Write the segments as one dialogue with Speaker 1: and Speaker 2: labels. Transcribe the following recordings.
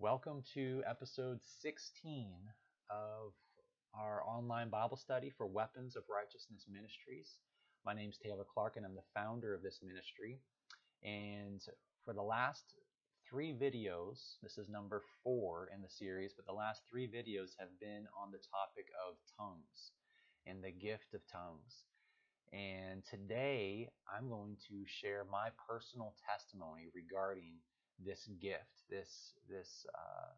Speaker 1: Welcome to episode 16 of our online Bible study for Weapons of Righteousness Ministries. My name is Taylor Clark, and I'm the founder of this ministry. And for the last three videos, this is number four in the series, but the last three videos have been on the topic of tongues and the gift of tongues. And today I'm going to share my personal testimony regarding this gift, this this uh,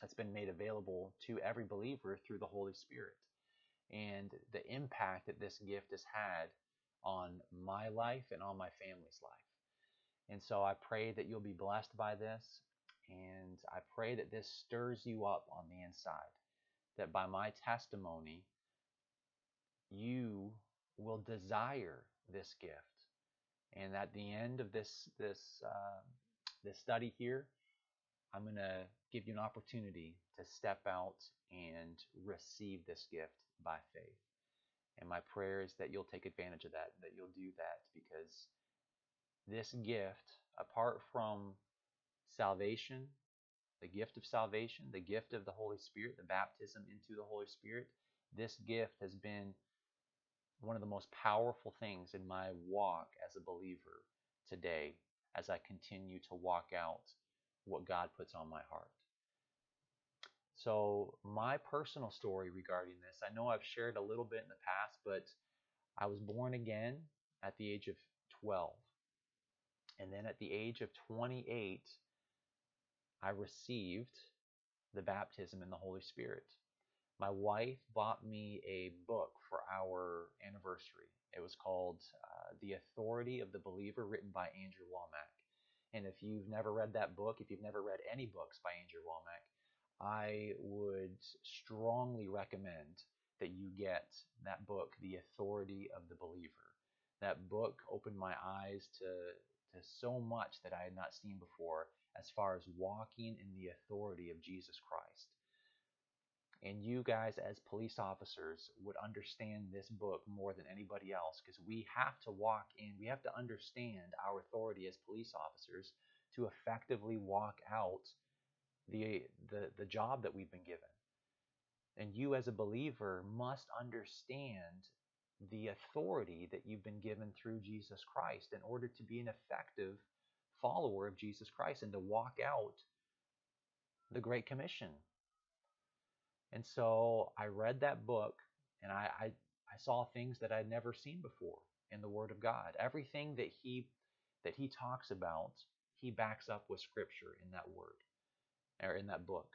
Speaker 1: that's been made available to every believer through the Holy Spirit, and the impact that this gift has had on my life and on my family's life. And so I pray that you'll be blessed by this, and I pray that this stirs you up on the inside, that by my testimony, you will desire this gift. And at the end of this this uh, this study here, I'm going to give you an opportunity to step out and receive this gift by faith. And my prayer is that you'll take advantage of that, that you'll do that because this gift, apart from salvation, the gift of salvation, the gift of the Holy Spirit, the baptism into the Holy Spirit, this gift has been one of the most powerful things in my walk as a believer today as I continue to walk out what God puts on my heart. So, my personal story regarding this, I know I've shared a little bit in the past, but I was born again at the age of 12. And then at the age of 28, I received the baptism in the Holy Spirit. My wife bought me a book for our anniversary. It was called uh, The Authority of the Believer, written by Andrew Wommack. And if you've never read that book, if you've never read any books by Andrew Wommack, I would strongly recommend that you get that book, The Authority of the Believer. That book opened my eyes to, to so much that I had not seen before as far as walking in the authority of Jesus Christ and you guys as police officers would understand this book more than anybody else because we have to walk in we have to understand our authority as police officers to effectively walk out the the, the job that we've been given. And you as a believer must understand the authority that you've been given through Jesus Christ in order to be an effective follower of Jesus Christ and to walk out the Great Commission and so I read that book and I, I, I saw things that I'd never seen before in the Word of God. Everything that he that he talks about, he backs up with scripture in that word or in that book.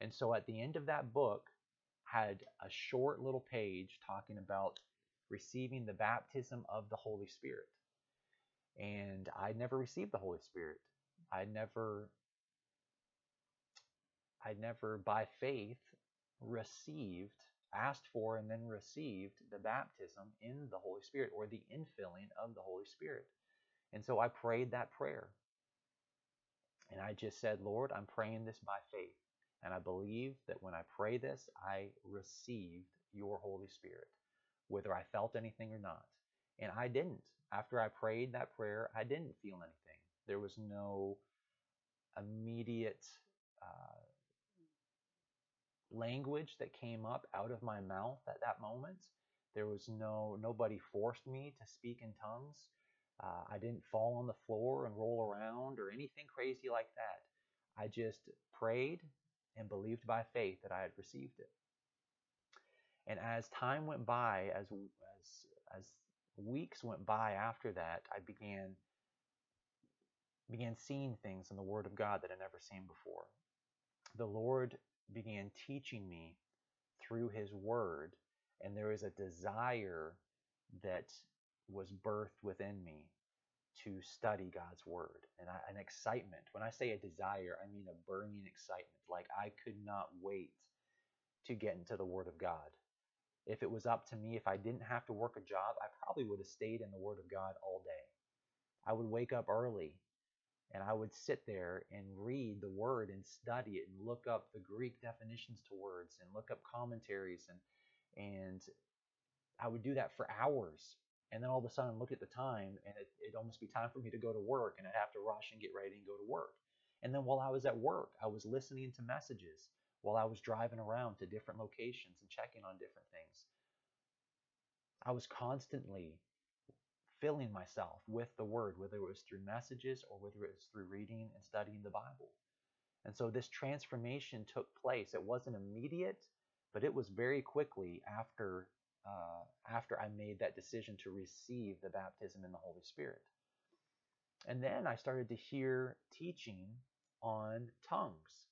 Speaker 1: And so at the end of that book had a short little page talking about receiving the baptism of the Holy Spirit. And I'd never received the Holy Spirit. I never I never by faith received, asked for, and then received the baptism in the Holy Spirit or the infilling of the Holy Spirit. And so I prayed that prayer. And I just said, Lord, I'm praying this by faith. And I believe that when I pray this, I received your Holy Spirit, whether I felt anything or not. And I didn't. After I prayed that prayer, I didn't feel anything. There was no immediate uh, language that came up out of my mouth at that moment. There was no nobody forced me to speak in tongues. Uh, I didn't fall on the floor and roll around or anything crazy like that. I just prayed and believed by faith that I had received it. And as time went by, as as as weeks went by after that, I began began seeing things in the Word of God that I'd never seen before. The Lord began teaching me through his word and there was a desire that was birthed within me to study God's word and I, an excitement. When I say a desire, I mean a burning excitement. Like I could not wait to get into the word of God. If it was up to me, if I didn't have to work a job, I probably would have stayed in the word of God all day. I would wake up early and I would sit there and read the word and study it and look up the Greek definitions to words and look up commentaries and and I would do that for hours. And then all of a sudden look at the time and it, it'd almost be time for me to go to work and I'd have to rush and get ready and go to work. And then while I was at work, I was listening to messages while I was driving around to different locations and checking on different things. I was constantly filling myself with the word, whether it was through messages or whether it was through reading and studying the Bible. And so this transformation took place. It wasn't immediate, but it was very quickly after uh, after I made that decision to receive the baptism in the Holy Spirit. And then I started to hear teaching on tongues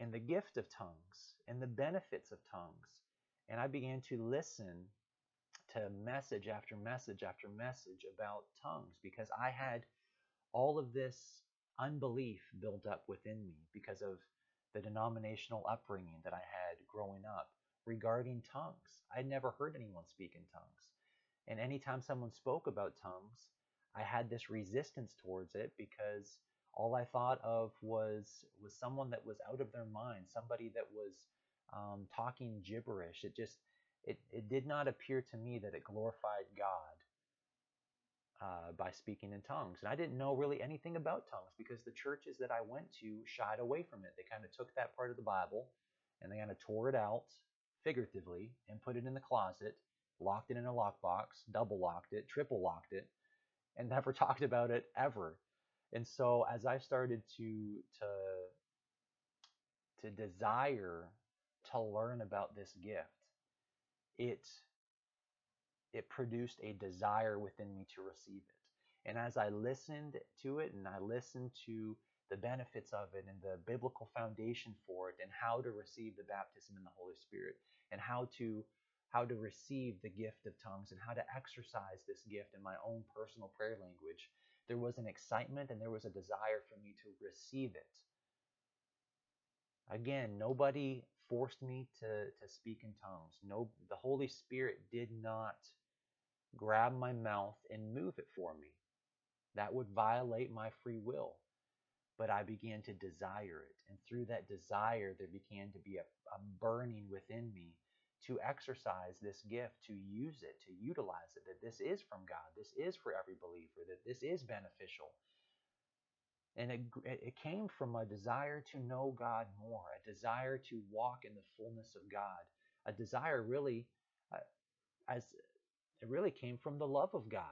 Speaker 1: and the gift of tongues and the benefits of tongues. And I began to listen to message after message after message about tongues because I had all of this unbelief built up within me because of the denominational upbringing that I had growing up regarding tongues. I'd never heard anyone speak in tongues. And anytime someone spoke about tongues, I had this resistance towards it because all I thought of was was someone that was out of their mind, somebody that was um, talking gibberish. It just it, it did not appear to me that it glorified God uh, by speaking in tongues. And I didn't know really anything about tongues because the churches that I went to shied away from it. They kind of took that part of the Bible and they kind of tore it out figuratively and put it in the closet, locked it in a lockbox, double locked it, triple locked it, and never talked about it ever. And so as I started to to to desire to learn about this gift, it it produced a desire within me to receive it. And as I listened to it and I listened to the benefits of it and the biblical foundation for it and how to receive the baptism in the Holy Spirit and how to how to receive the gift of tongues and how to exercise this gift in my own personal prayer language, there was an excitement and there was a desire for me to receive it. Again, nobody forced me to, to speak in tongues. No, the Holy Spirit did not grab my mouth and move it for me. That would violate my free will. But I began to desire it. And through that desire, there began to be a, a burning within me to exercise this gift, to use it, to utilize it, that this is from God, this is for every believer, that this is beneficial. And it, it came from a desire to know God more, a desire to walk in the fullness of God, a desire really, uh, as it really came from the love of God.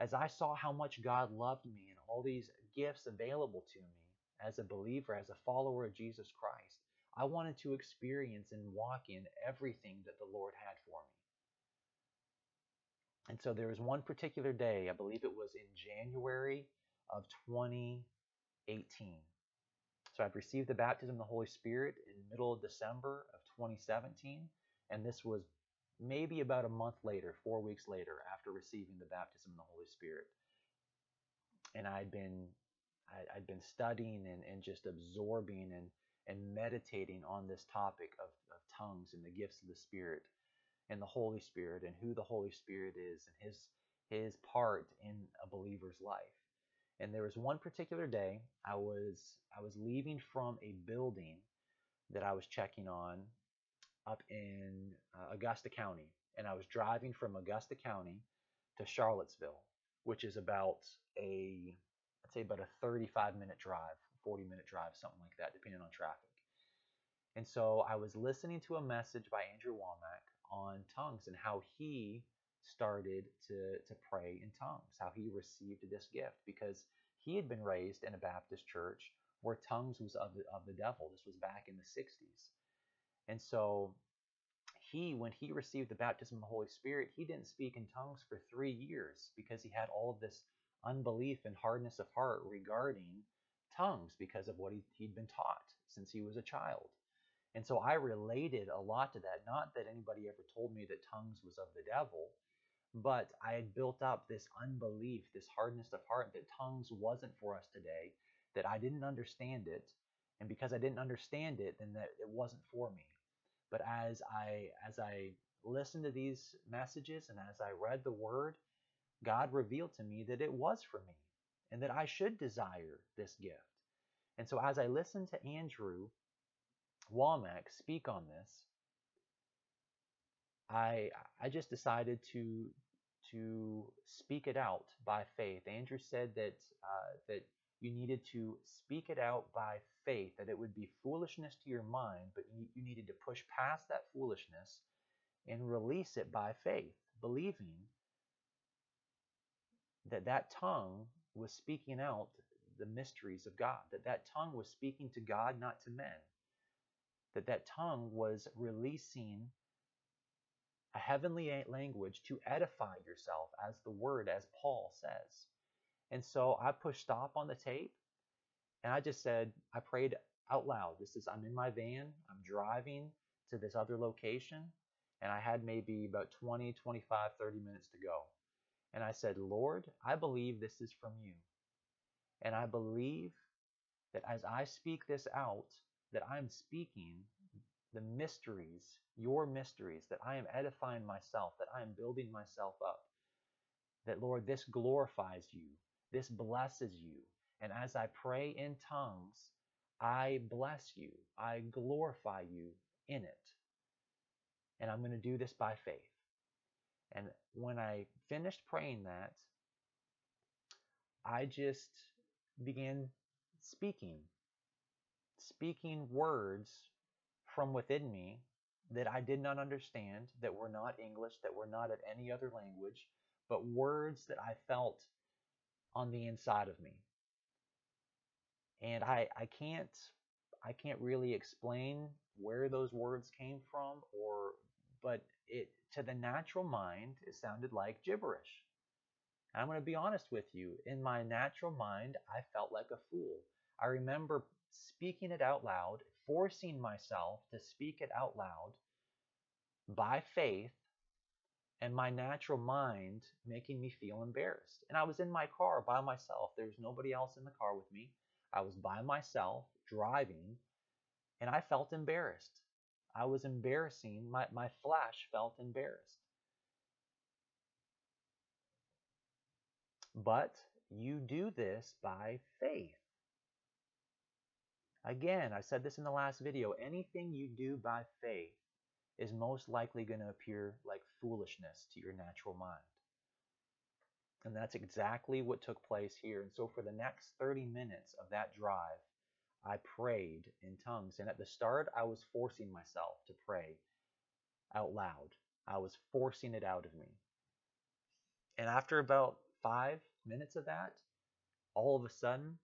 Speaker 1: As I saw how much God loved me and all these gifts available to me as a believer, as a follower of Jesus Christ, I wanted to experience and walk in everything that the Lord had for me. And so there was one particular day, I believe it was in January of 2018. So I've received the baptism of the Holy Spirit in middle of December of 2017, and this was maybe about a month later, four weeks later, after receiving the baptism of the Holy Spirit. And I'd been I, had been studying and, and just absorbing and, and meditating on this topic of, of tongues and the gifts of the Spirit and the Holy Spirit and who the Holy Spirit is and his his part in a believer's life. And there was one particular day I was I was leaving from a building that I was checking on up in uh, Augusta County, and I was driving from Augusta County to Charlottesville, which is about a I'd say about a 35 minute drive, 40 minute drive, something like that, depending on traffic. And so I was listening to a message by Andrew Wommack on tongues and how he started to, to pray in tongues, how he received this gift because he had been raised in a Baptist church where tongues was of the, of the devil. This was back in the 60s. And so he, when he received the baptism of the Holy Spirit, he didn't speak in tongues for three years because he had all of this unbelief and hardness of heart regarding tongues because of what he, he'd been taught since he was a child. And so I related a lot to that. Not that anybody ever told me that tongues was of the devil, but I had built up this unbelief, this hardness of heart that tongues wasn't for us today, that I didn't understand it. And because I didn't understand it, then that it wasn't for me. But as I as I listened to these messages and as I read the word, God revealed to me that it was for me and that I should desire this gift. And so as I listened to Andrew Wommack speak on this, I I just decided to to speak it out by faith. Andrew said that uh, that you needed to speak it out by faith, that it would be foolishness to your mind, but you, you needed to push past that foolishness and release it by faith, believing that that tongue was speaking out the mysteries of God, that that tongue was speaking to God, not to men, that that tongue was releasing a heavenly language to edify yourself as the word, as Paul says. And so I pushed stop on the tape and I just said, I prayed out loud. This is, I'm in my van, I'm driving to this other location, and I had maybe about 20, 25, 30 minutes to go. And I said, Lord, I believe this is from you. And I believe that as I speak this out, that I'm speaking the mysteries, your mysteries, that I am edifying myself, that I am building myself up. That, Lord, this glorifies you, this blesses you. And as I pray in tongues, I bless you, I glorify you in it. And I'm going to do this by faith. And when I finished praying that, I just began speaking, speaking words from within me that I did not understand, that were not English, that were not of any other language, but words that I felt on the inside of me. And I, I can't I can't really explain where those words came from or but it to the natural mind it sounded like gibberish. And I'm going to be honest with you, in my natural mind I felt like a fool. I remember speaking it out loud, forcing myself to speak it out loud by faith and my natural mind making me feel embarrassed. And I was in my car by myself. There was nobody else in the car with me. I was by myself driving and I felt embarrassed. I was embarrassing. My, my flesh felt embarrassed. But you do this by faith. Again, I said this in the last video anything you do by faith is most likely going to appear like foolishness to your natural mind. And that's exactly what took place here. And so, for the next 30 minutes of that drive, I prayed in tongues. And at the start, I was forcing myself to pray out loud, I was forcing it out of me. And after about five minutes of that, all of a sudden,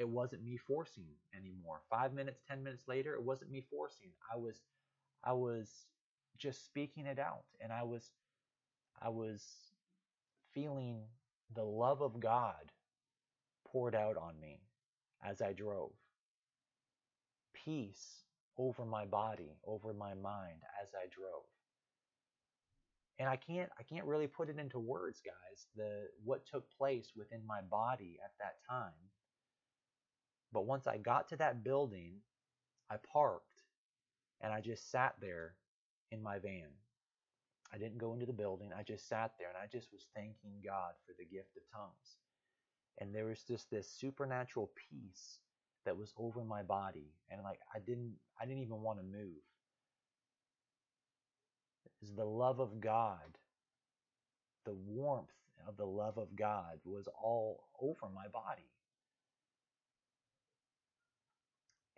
Speaker 1: it wasn't me forcing anymore. Five minutes, ten minutes later, it wasn't me forcing. I was, I was just speaking it out, and I was, I was feeling the love of God poured out on me as I drove. Peace over my body, over my mind as I drove. And I can't I can't really put it into words, guys, the what took place within my body at that time but once I got to that building, I parked and I just sat there in my van. I didn't go into the building. I just sat there and I just was thanking God for the gift of tongues. And there was just this supernatural peace that was over my body and like I didn't I didn't even want to move. Is the love of God, the warmth of the love of God was all over my body.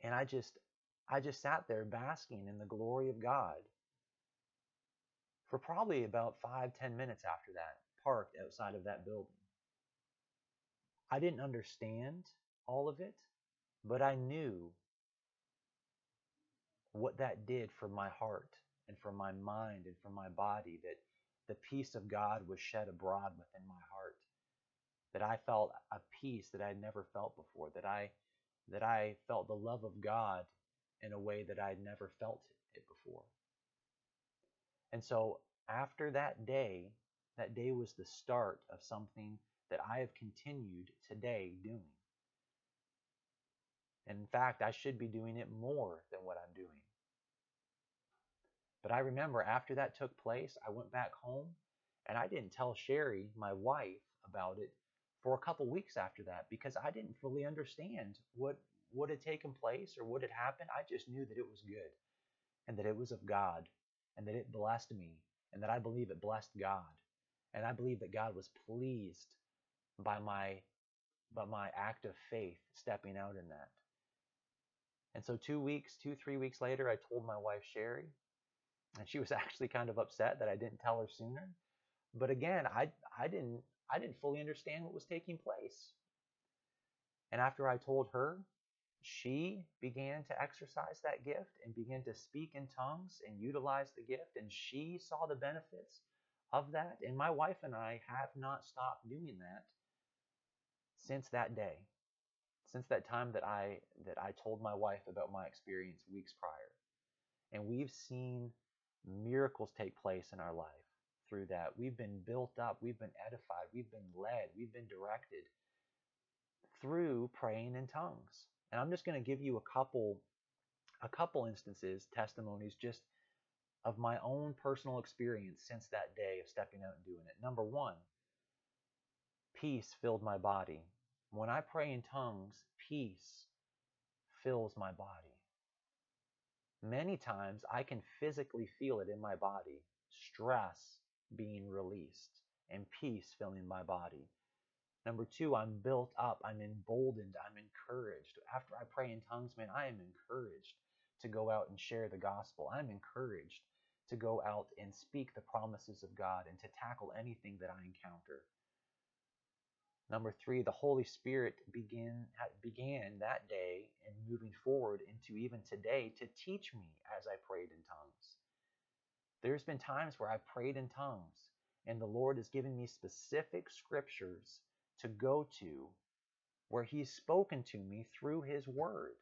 Speaker 1: And I just I just sat there basking in the glory of God for probably about five, ten minutes after that, parked outside of that building. I didn't understand all of it, but I knew what that did for my heart and for my mind and for my body, that the peace of God was shed abroad within my heart, that I felt a peace that I had never felt before, that I that I felt the love of God in a way that I had never felt it before. And so after that day, that day was the start of something that I have continued today doing. And in fact, I should be doing it more than what I'm doing. But I remember after that took place, I went back home and I didn't tell Sherry, my wife, about it for a couple weeks after that because I didn't fully understand what what had taken place or what had happened. I just knew that it was good and that it was of God and that it blessed me and that I believe it blessed God. And I believe that God was pleased by my by my act of faith stepping out in that. And so two weeks, two, three weeks later, I told my wife Sherry, and she was actually kind of upset that I didn't tell her sooner. But again, I I didn't I didn't fully understand what was taking place. And after I told her, she began to exercise that gift and began to speak in tongues and utilize the gift, and she saw the benefits of that. And my wife and I have not stopped doing that since that day, since that time that I that I told my wife about my experience weeks prior. And we've seen miracles take place in our life through that. We've been built up, we've been edified, we've been led, we've been directed through praying in tongues. And I'm just going to give you a couple a couple instances, testimonies just of my own personal experience since that day of stepping out and doing it. Number 1, peace filled my body. When I pray in tongues, peace fills my body. Many times I can physically feel it in my body, stress being released and peace filling my body. Number two, I'm built up, I'm emboldened, I'm encouraged. After I pray in tongues, man, I am encouraged to go out and share the gospel. I'm encouraged to go out and speak the promises of God and to tackle anything that I encounter. Number three, the Holy Spirit begin, began that day and moving forward into even today to teach me as I prayed in tongues. There's been times where I've prayed in tongues and the Lord has given me specific scriptures to go to where He's spoken to me through His Word.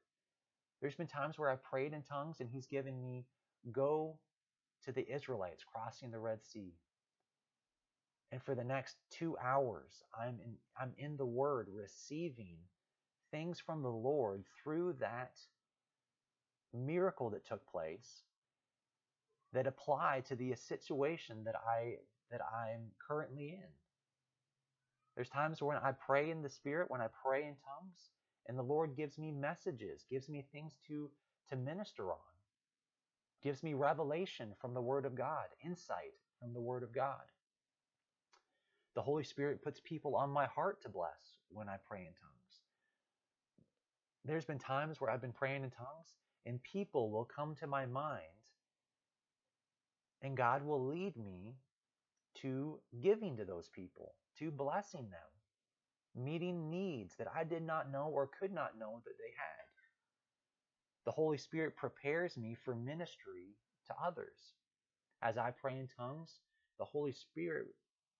Speaker 1: There's been times where I've prayed in tongues and He's given me, go to the Israelites crossing the Red Sea. And for the next two hours, I'm in, I'm in the Word receiving things from the Lord through that miracle that took place that apply to the situation that I that I'm currently in. There's times when I pray in the Spirit, when I pray in tongues, and the Lord gives me messages, gives me things to, to minister on, gives me revelation from the Word of God, insight from the Word of God. The Holy Spirit puts people on my heart to bless when I pray in tongues. There's been times where I've been praying in tongues, and people will come to my mind, and God will lead me to giving to those people to blessing them, meeting needs that I did not know or could not know that they had. The Holy Spirit prepares me for ministry to others. As I pray in tongues, the Holy Spirit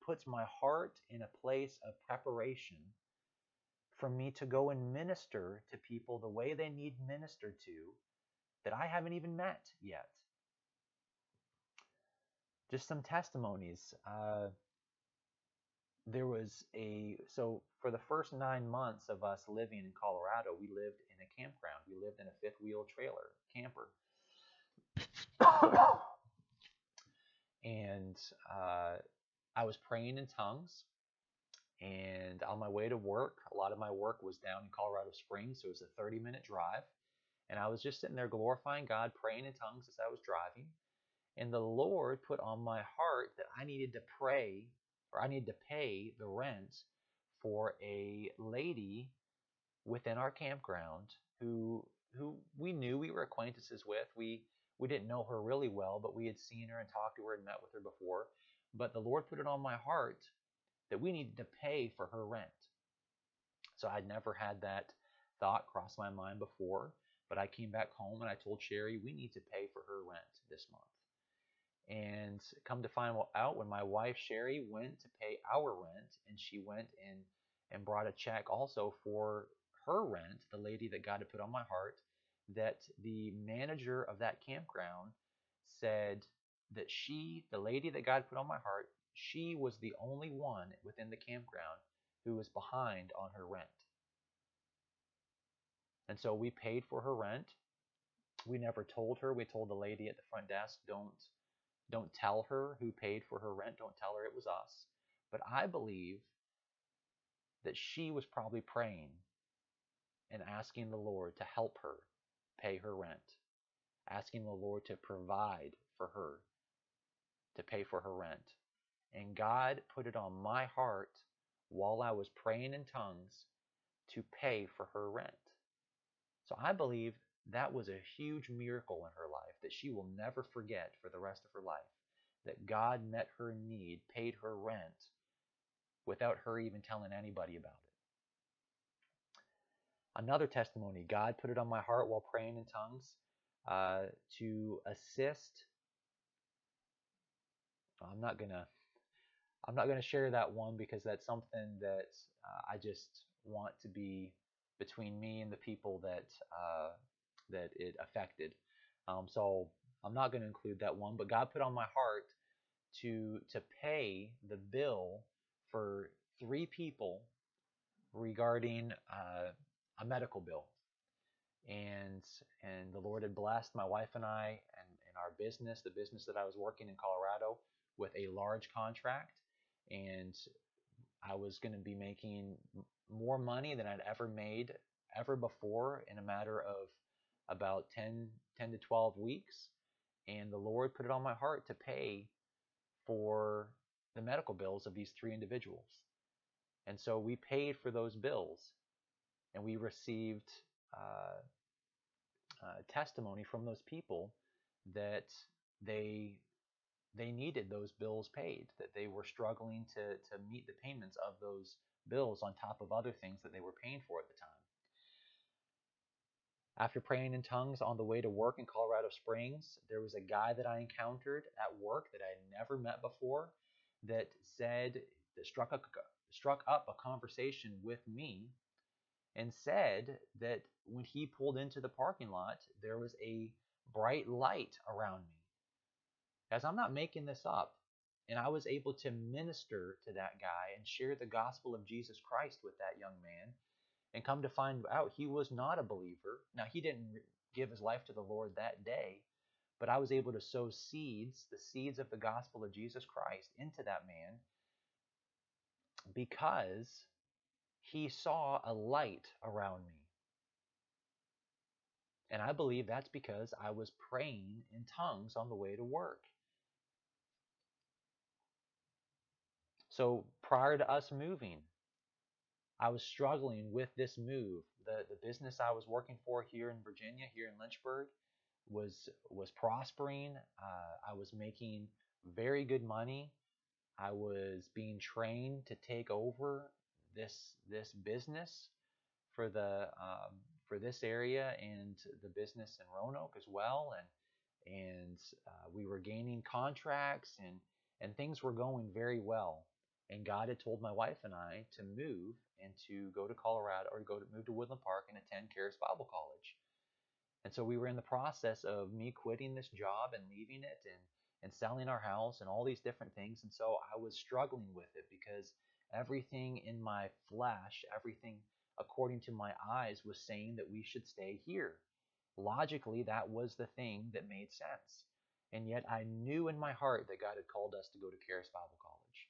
Speaker 1: puts my heart in a place of preparation for me to go and minister to people the way they need ministered to that I haven't even met yet. Just some testimonies. Uh, there was a so for the first nine months of us living in Colorado, we lived in a campground. We lived in a fifth wheel trailer camper. and uh, I was praying in tongues. And on my way to work, a lot of my work was down in Colorado Springs, so it was a 30 minute drive. And I was just sitting there glorifying God, praying in tongues as I was driving. And the Lord put on my heart that I needed to pray or I need to pay the rent for a lady within our campground who who we knew we were acquaintances with. We we didn't know her really well, but we had seen her and talked to her and met with her before. But the Lord put it on my heart that we needed to pay for her rent. So I'd never had that thought cross my mind before, but I came back home and I told Sherry we need to pay for her rent this month. And come to find out, when my wife Sherry went to pay our rent, and she went and and brought a check also for her rent, the lady that God had put on my heart, that the manager of that campground said that she, the lady that God put on my heart, she was the only one within the campground who was behind on her rent. And so we paid for her rent. We never told her. We told the lady at the front desk, don't don't tell her who paid for her rent. Don't tell her it was us. But I believe that she was probably praying and asking the Lord to help her pay her rent, asking the Lord to provide for her to pay for her rent. And God put it on my heart while I was praying in tongues to pay for her rent. So I believe that was a huge miracle in her life that she will never forget for the rest of her life. That God met her need, paid her rent without her even telling anybody about it. Another testimony God put it on my heart while praying in tongues uh, to assist. I'm not gonna. I'm not gonna share that one because that's something that uh, I just want to be between me and the people that uh, that it affected. Um, so I'm not going to include that one. But God put on my heart to to pay the bill for three people regarding uh, a medical bill. And and the Lord had blessed my wife and I and, and our business, the business that I was working in Colorado, with a large contract. And I was going to be making more money than I'd ever made ever before in a matter of about 10, 10 to 12 weeks. And the Lord put it on my heart to pay for the medical bills of these three individuals. And so we paid for those bills and we received uh, uh, testimony from those people that they they needed those bills paid, that they were struggling to, to meet the payments of those bills on top of other things that they were paying for at the time. After praying in tongues on the way to work in Colorado Springs, there was a guy that I encountered at work that I had never met before that said, that struck, a, struck up a conversation with me and said that when he pulled into the parking lot, there was a bright light around me. As I'm not making this up, and I was able to minister to that guy and share the gospel of Jesus Christ with that young man and come to find out he was not a believer. Now, he didn't give his life to the Lord that day, but I was able to sow seeds, the seeds of the gospel of Jesus Christ, into that man because he saw a light around me. And I believe that's because I was praying in tongues on the way to work. So prior to us moving, I was struggling with this move. The the business I was working for here in Virginia, here in Lynchburg, was was prospering. Uh, I was making very good money. I was being trained to take over this this business for the um, for this area and the business in Roanoke as well, and and uh, we were gaining contracts and and things were going very well. And God had told my wife and I to move and to go to Colorado or go to move to Woodland Park and attend Charis Bible College. And so we were in the process of me quitting this job and leaving it and and selling our house and all these different things. And so I was struggling with it because everything in my flesh, everything according to my eyes was saying that we should stay here. Logically, that was the thing that made sense. And yet I knew in my heart that God had called us to go to Charis Bible College.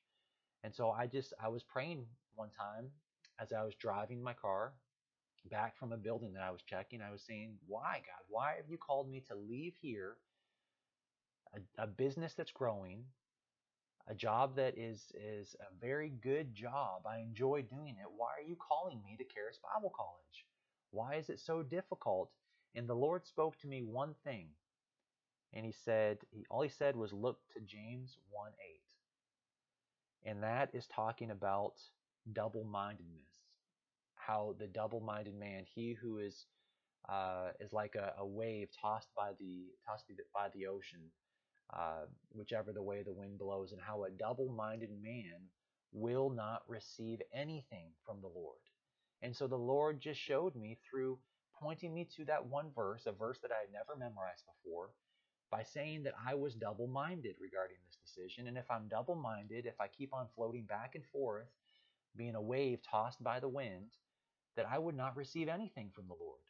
Speaker 1: And so I just I was praying one time as I was driving my car back from a building that I was checking, I was saying, Why, God? Why have you called me to leave here, a, a business that's growing, a job that is, is a very good job? I enjoy doing it. Why are you calling me to Charis Bible College? Why is it so difficult? And the Lord spoke to me one thing. And he said, he, all he said was, Look to James 1 8. And that is talking about double mindedness how the double-minded man, he who is uh, is like a, a, wave tossed by the tossed by the ocean, uh, whichever the way the wind blows, and how a double-minded man will not receive anything from the Lord. And so the Lord just showed me through pointing me to that one verse, a verse that I had never memorized before, by saying that I was double minded regarding this decision. And if I'm double minded, if I keep on floating back and forth, being a wave tossed by the wind, that I would not receive anything from the Lord.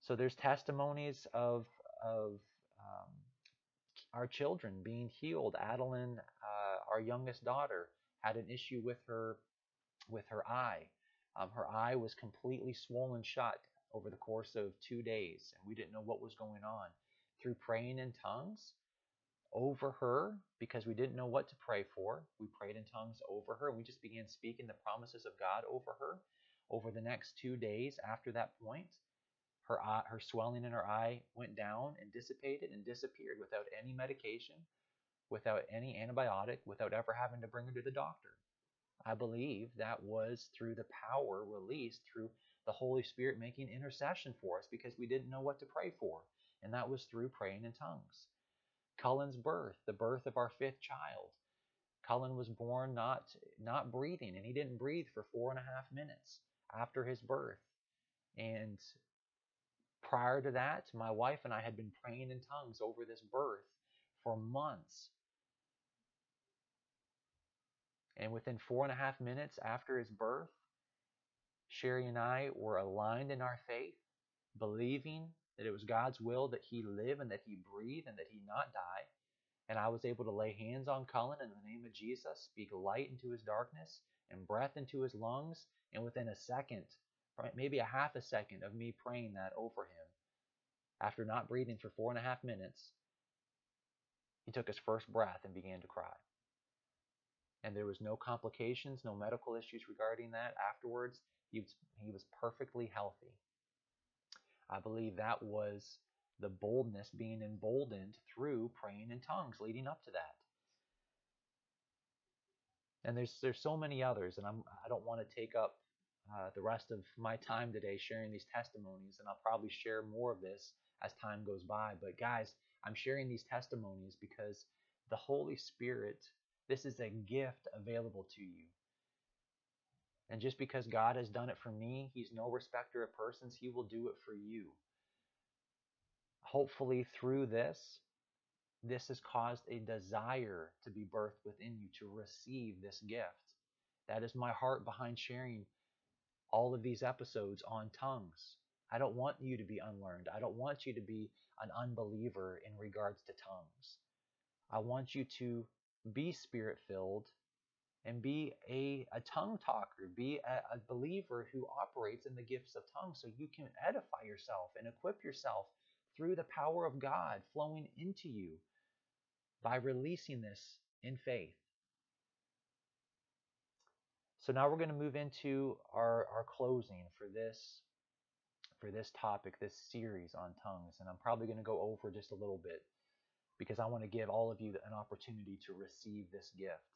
Speaker 1: So there's testimonies of of um, our children being healed. Adeline, uh, our youngest daughter, had an issue with her with her eye. Um, her eye was completely swollen shut over the course of two days, and we didn't know what was going on. Through praying in tongues, over her because we didn't know what to pray for. We prayed in tongues over her. We just began speaking the promises of God over her. Over the next two days after that point, her eye, her swelling in her eye went down and dissipated and disappeared without any medication, without any antibiotic, without ever having to bring her to the doctor. I believe that was through the power released through the Holy Spirit making intercession for us because we didn't know what to pray for. And that was through praying in tongues. Cullen's birth, the birth of our fifth child. Cullen was born not not breathing, and he didn't breathe for four and a half minutes after his birth. And prior to that, my wife and I had been praying in tongues over this birth for months. And within four and a half minutes after his birth, Sherry and I were aligned in our faith, believing that it was God's will that he live and that he breathe and that he not die. And I was able to lay hands on Cullen in the name of Jesus, speak light into his darkness and breath into his lungs. And within a second, maybe a half a second of me praying that over him, after not breathing for four and a half minutes, he took his first breath and began to cry. And there was no complications, no medical issues regarding that afterwards. He was, he was perfectly healthy. I believe that was the boldness being emboldened through praying in tongues leading up to that. And there's there's so many others, and I'm I don't want to take up uh, the rest of my time today sharing these testimonies, and I'll probably share more of this as time goes by. But guys, I'm sharing these testimonies because the Holy Spirit, this is a gift available to you. And just because God has done it for me, He's no respecter of persons. He will do it for you. Hopefully, through this, this has caused a desire to be birthed within you to receive this gift. That is my heart behind sharing all of these episodes on tongues. I don't want you to be unlearned. I don't want you to be an unbeliever in regards to tongues. I want you to be spirit filled and be a, a tongue talker, be a, a believer who operates in the gifts of tongues so you can edify yourself and equip yourself through the power of God flowing into you by releasing this in faith. So now we're going to move into our, our closing for this for this topic, this series on tongues. And I'm probably going to go over just a little bit because I want to give all of you an opportunity to receive this gift.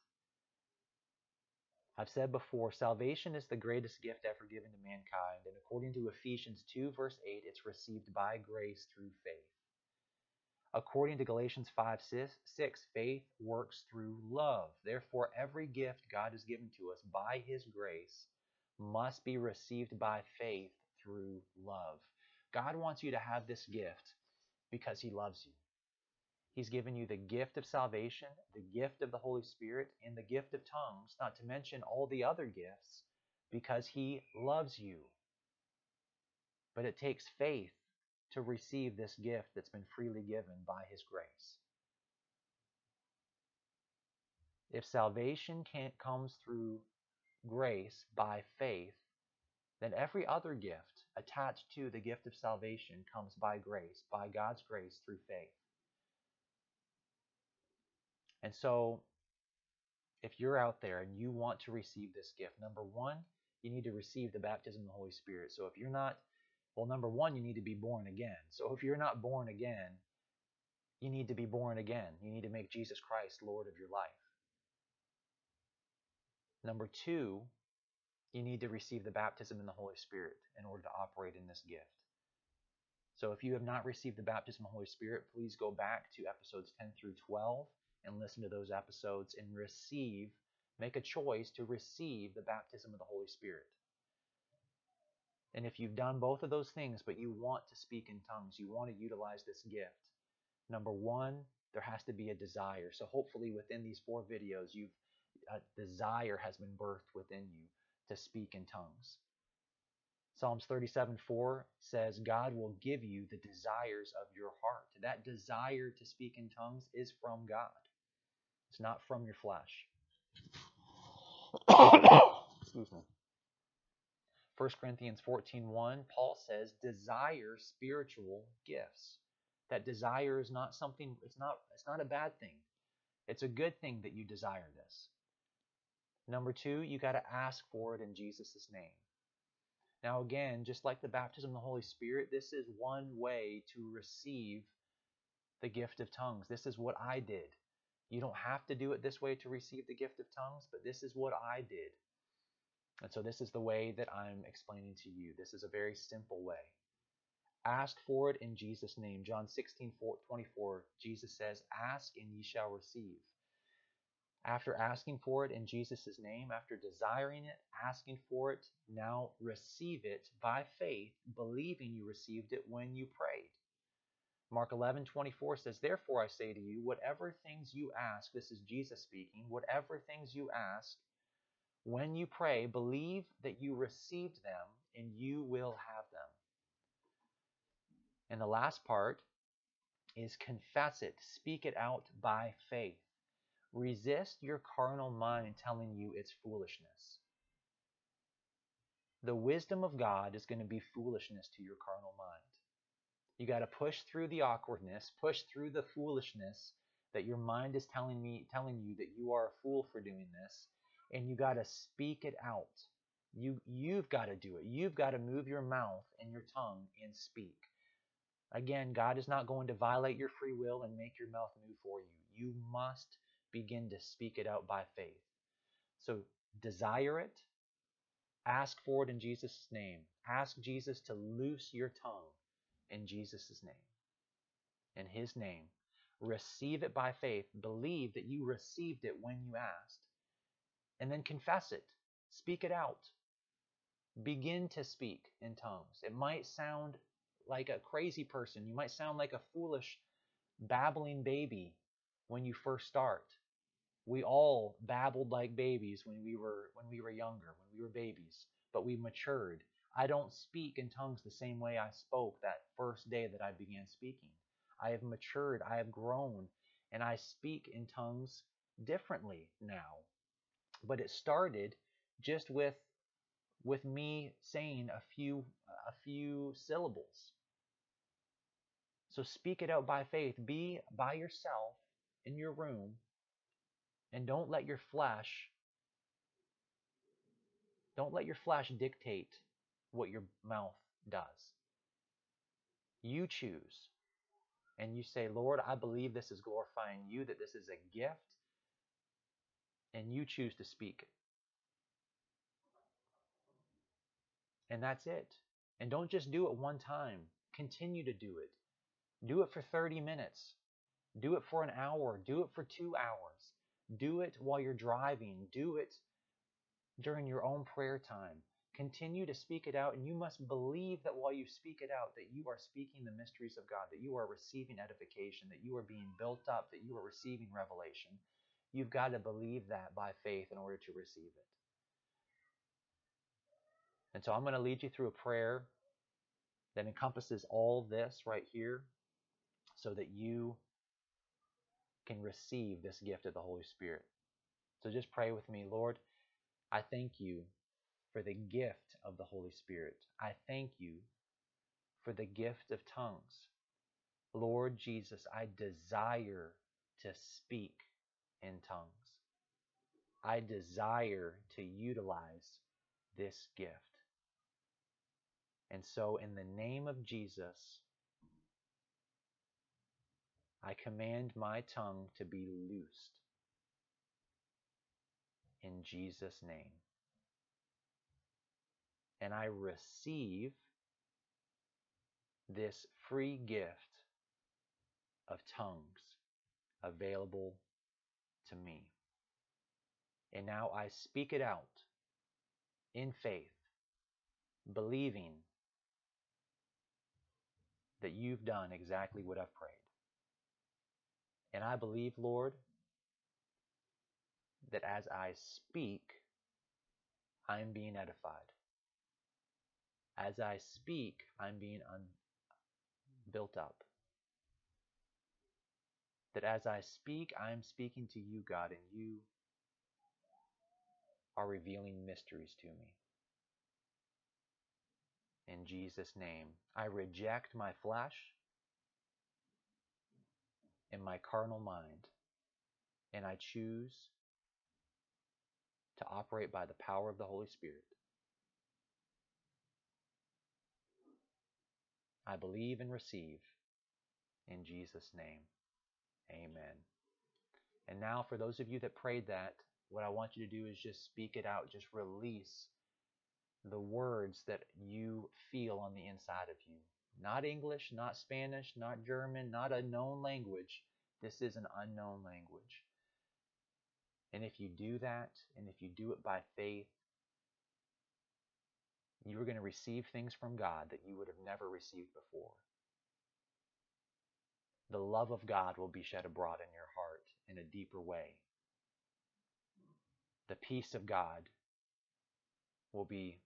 Speaker 1: I've said before, salvation is the greatest gift ever given to mankind, and according to Ephesians 2, verse 8, it's received by grace through faith. According to Galatians 5, 6, faith works through love. Therefore, every gift God has given to us by His grace must be received by faith through love. God wants you to have this gift because He loves you. He's given you the gift of salvation, the gift of the Holy Spirit, and the gift of tongues, not to mention all the other gifts, because He loves you. But it takes faith to receive this gift that's been freely given by His grace. If salvation comes through grace by faith, then every other gift attached to the gift of salvation comes by grace, by God's grace through faith. And so, if you're out there and you want to receive this gift, number one, you need to receive the baptism of the Holy Spirit. So if you're not, well, number one, you need to be born again. So if you're not born again, you need to be born again. You need to make Jesus Christ Lord of your life. Number two, you need to receive the baptism in the Holy Spirit in order to operate in this gift. So if you have not received the baptism of the Holy Spirit, please go back to episodes 10 through 12 and listen to those episodes and receive, make a choice to receive the baptism of the Holy Spirit. And if you've done both of those things, but you want to speak in tongues, you want to utilize this gift, number one, there has to be a desire. So hopefully within these four videos, you've a desire has been birthed within you to speak in tongues. Psalms 37 4 says, God will give you the desires of your heart. That desire to speak in tongues is from God. It's not from your flesh. Excuse me. 1 Corinthians 14:1, Paul says, desire spiritual gifts. That desire is not something it's not it's not a bad thing. It's a good thing that you desire this. Number 2, you got to ask for it in Jesus' name. Now again, just like the baptism of the Holy Spirit, this is one way to receive the gift of tongues. This is what I did. You don't have to do it this way to receive the gift of tongues, but this is what I did. And so this is the way that I'm explaining to you. This is a very simple way. Ask for it in Jesus' name. John 16, 24, Jesus says, Ask and ye shall receive. After asking for it in Jesus' name, after desiring it, asking for it, now receive it by faith, believing you received it when you prayed. Mark 11, 24 says, Therefore I say to you, whatever things you ask, this is Jesus speaking, whatever things you ask, when you pray, believe that you received them and you will have them. And the last part is confess it, speak it out by faith. Resist your carnal mind telling you it's foolishness. The wisdom of God is going to be foolishness to your carnal mind. You got to push through the awkwardness, push through the foolishness that your mind is telling me telling you that you are a fool for doing this and you got to speak it out. You you've got to do it. You've got to move your mouth and your tongue and speak. Again, God is not going to violate your free will and make your mouth move for you. You must begin to speak it out by faith. So desire it. Ask for it in Jesus' name. Ask Jesus to loose your tongue in Jesus' name. In His name. Receive it by faith. Believe that you received it when you asked and then confess it. Speak it out. Begin to speak in tongues. It might sound like a crazy person. You might sound like a foolish, babbling baby when you first start. We all babbled like babies when we were when we were younger, when we were babies, but we matured. I don't speak in tongues the same way I spoke that first day that I began speaking. I have matured, I have grown, and I speak in tongues differently now. But it started just with with me saying a few a few syllables. So speak it out by faith. Be by yourself in your room and don't let your flesh don't let your flesh dictate what your mouth does you choose and you say lord i believe this is glorifying you that this is a gift and you choose to speak. And that's it. And don't just do it one time. Continue to do it. Do it for 30 minutes. Do it for an hour. Do it for two hours. Do it while you're driving. Do it during your own prayer time. Continue to speak it out, and you must believe that while you speak it out, that you are speaking the mysteries of God, that you are receiving edification, that you are being built up, that you are receiving revelation, You've got to believe that by faith in order to receive it. And so I'm going to lead you through a prayer that encompasses all this right here so that you can receive this gift of the Holy Spirit. So just pray with me, Lord. I thank you for the gift of the Holy Spirit. I thank you for the gift of tongues. Lord Jesus, I desire to speak in tongues. I desire to utilize this gift. And so, in the name of Jesus, I command my tongue to be loosed. In Jesus' name. And I receive this free gift of tongues available to me. And now I speak it out in faith, believing that you've done exactly what I've prayed. And I believe, Lord, that as I speak, I'm being edified. As I speak, I'm being un- built up that as I speak, I am speaking to you, God, and you are revealing mysteries to me. In Jesus' name, I reject my flesh. in my carnal mind, and I choose to operate by the power of the Holy Spirit. I believe and receive in Jesus' name. Amen. And now, for those of you that prayed that, what I want you to do is just speak it out, just release the words that you feel on the inside of you. Not English, not Spanish, not German, not a known language. This is an unknown language. And if you do that, and if you do it by faith, you are going to receive things from God that you would have never received before. The love of God will be shed abroad in your heart in a deeper way. The peace of God will be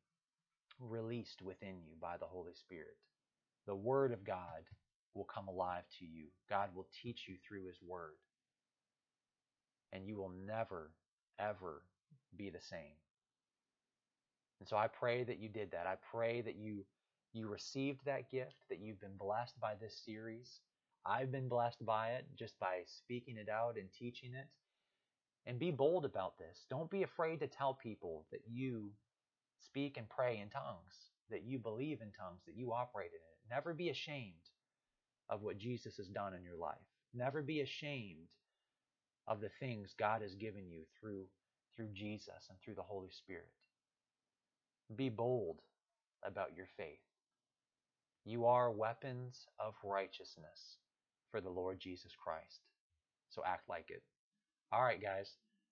Speaker 1: released within you by the Holy Spirit. The Word of God will come alive to you. God will teach you through His Word. And you will never, ever be the same. And so I pray that you did that. I pray that you you received that gift, that you've been blessed by this series. I've been blessed by it just by speaking it out and teaching it. And be bold about this. Don't be afraid to tell people that you speak and pray in tongues, that you believe in tongues, that you operate in it. Never be ashamed of what Jesus has done in your life. Never be ashamed of the things God has given you through through Jesus and through the Holy Spirit. Be bold about your faith. You are weapons of righteousness for the Lord Jesus Christ. So act like it. All right, guys.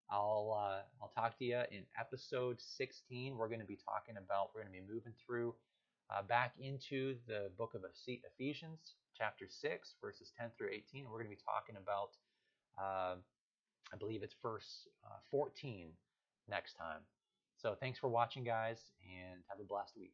Speaker 1: I'll uh, I'll talk to you in episode 16. We're going to be talking about we're going to be moving through uh, back into the book of Ephesians, chapter 6, verses 10 through 18. We're going to be talking about uh, I believe it's verse uh, 14 next time. So thanks for watching, guys, and have a blessed week.